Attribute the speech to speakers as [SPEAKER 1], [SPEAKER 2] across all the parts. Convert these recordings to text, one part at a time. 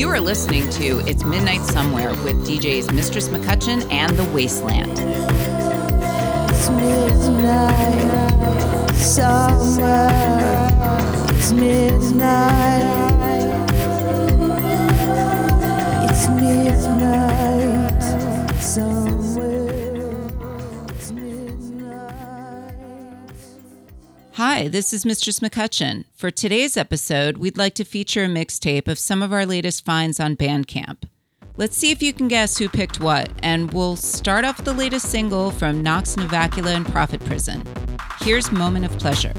[SPEAKER 1] You are listening to It's Midnight Somewhere with DJs Mistress McCutcheon and The Wasteland.
[SPEAKER 2] It's midnight somewhere. It's midnight. It's midnight somewhere.
[SPEAKER 1] Hi, this is Mistress McCutcheon. For today's episode, we'd like to feature a mixtape of some of our latest finds on Bandcamp. Let's see if you can guess who picked what, and we'll start off with the latest single from Knox Novacula and Prophet Prison. Here's Moment of Pleasure.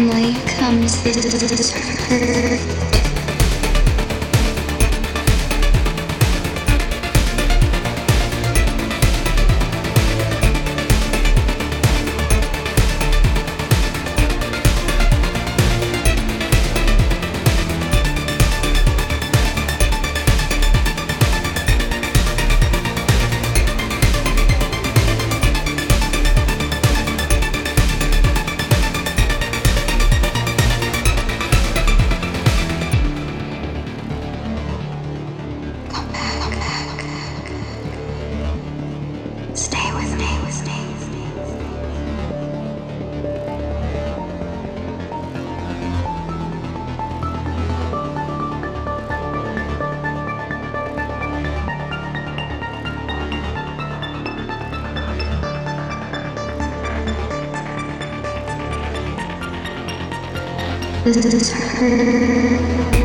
[SPEAKER 3] Untimely comes this hurt. This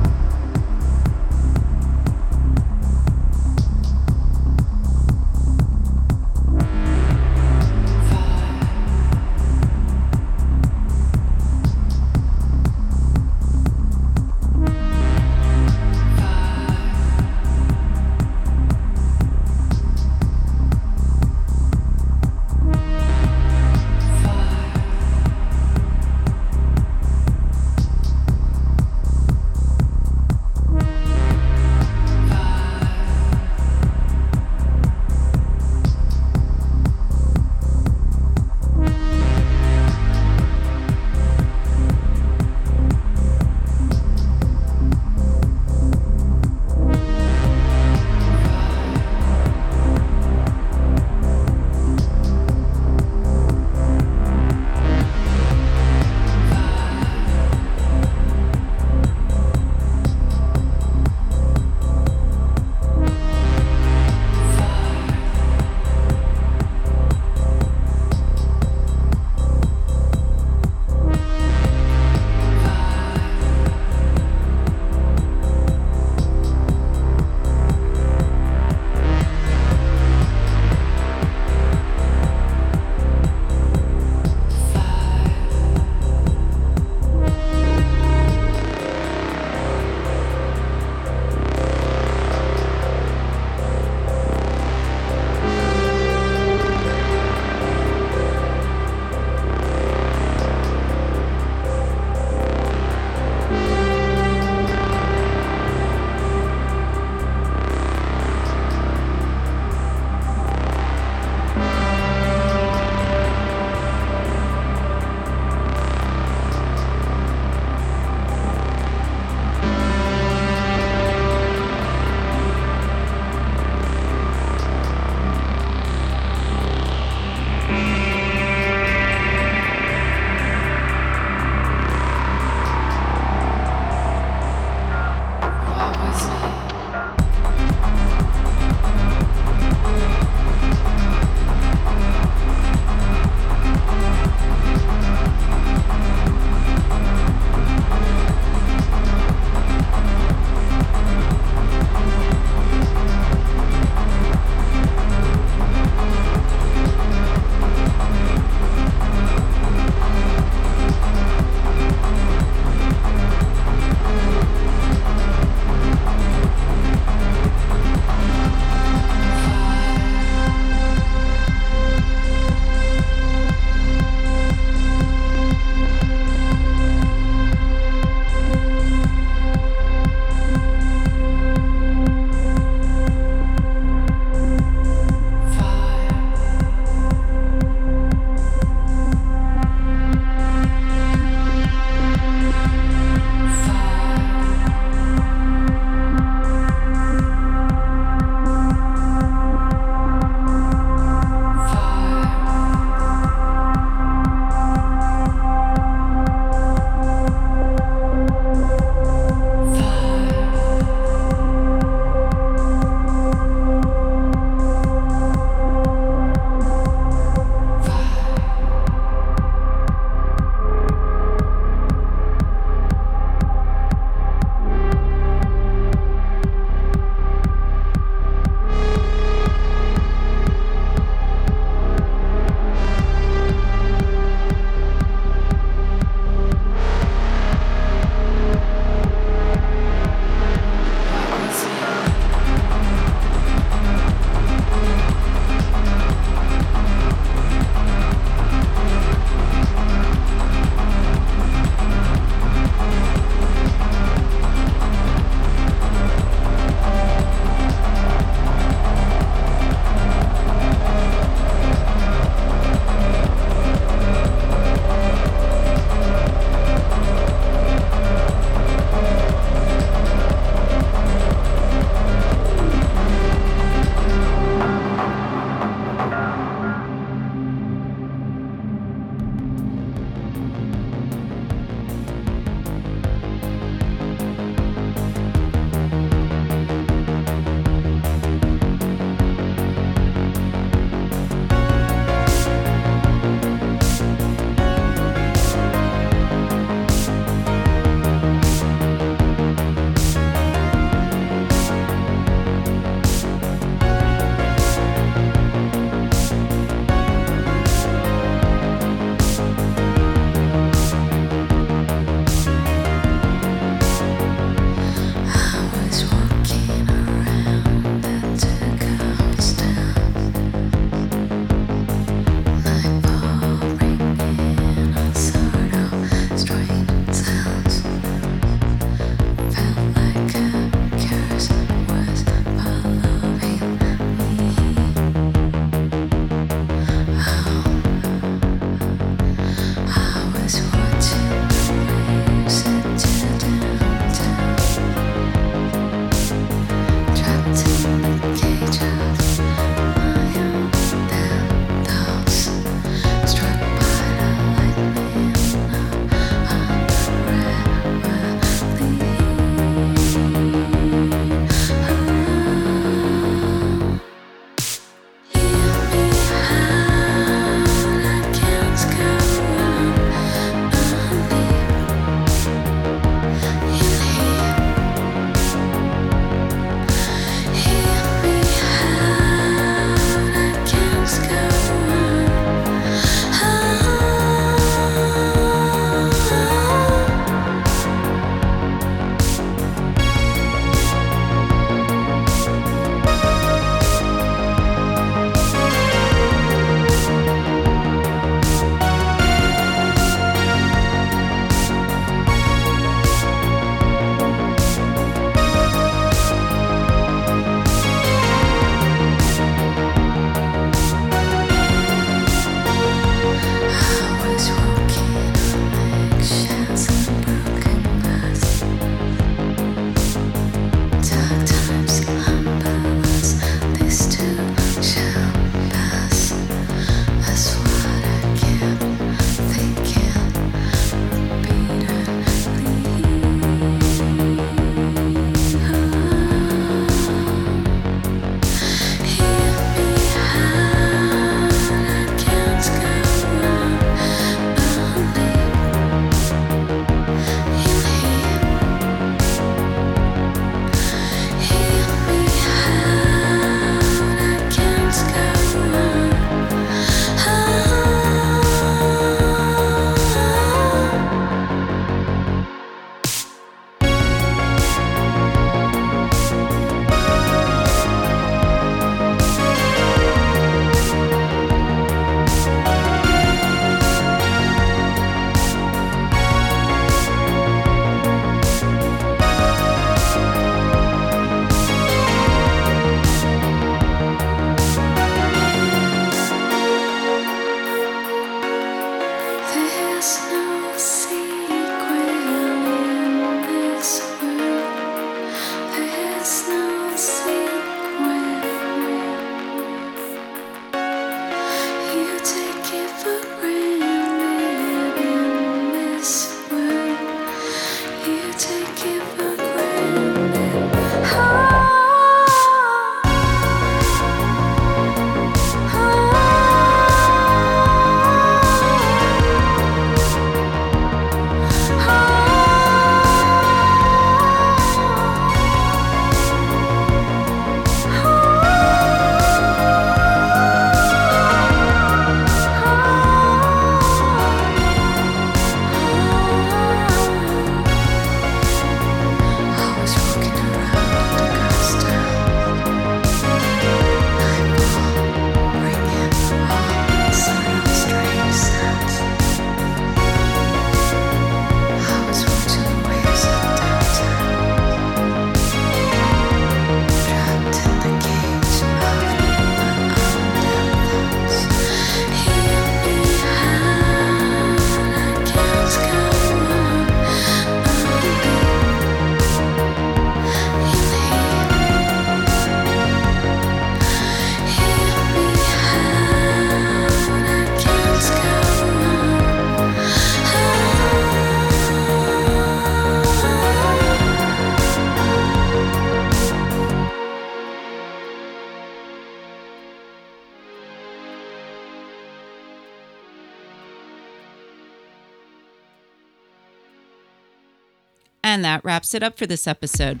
[SPEAKER 1] that wraps it up for this episode.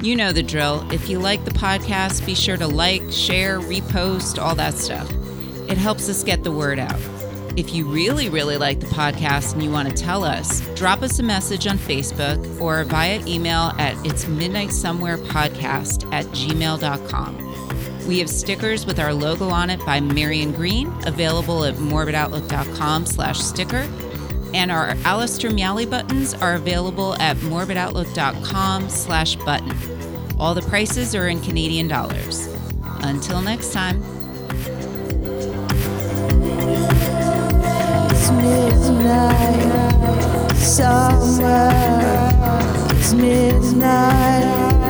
[SPEAKER 1] You know the drill. If you like the podcast, be sure to like, share, repost, all that stuff. It helps us get the word out. If you really, really like the podcast and you want to tell us, drop us a message on Facebook or via email at it's midnight somewhere podcast at gmail.com. We have stickers with our logo on it by Marion Green, available at morbidoutlook.com slash sticker. And our Alistair Meowley buttons are available at morbidoutlook.com slash button. All the prices are in Canadian dollars. Until next time.
[SPEAKER 2] It's midnight somewhere. It's midnight.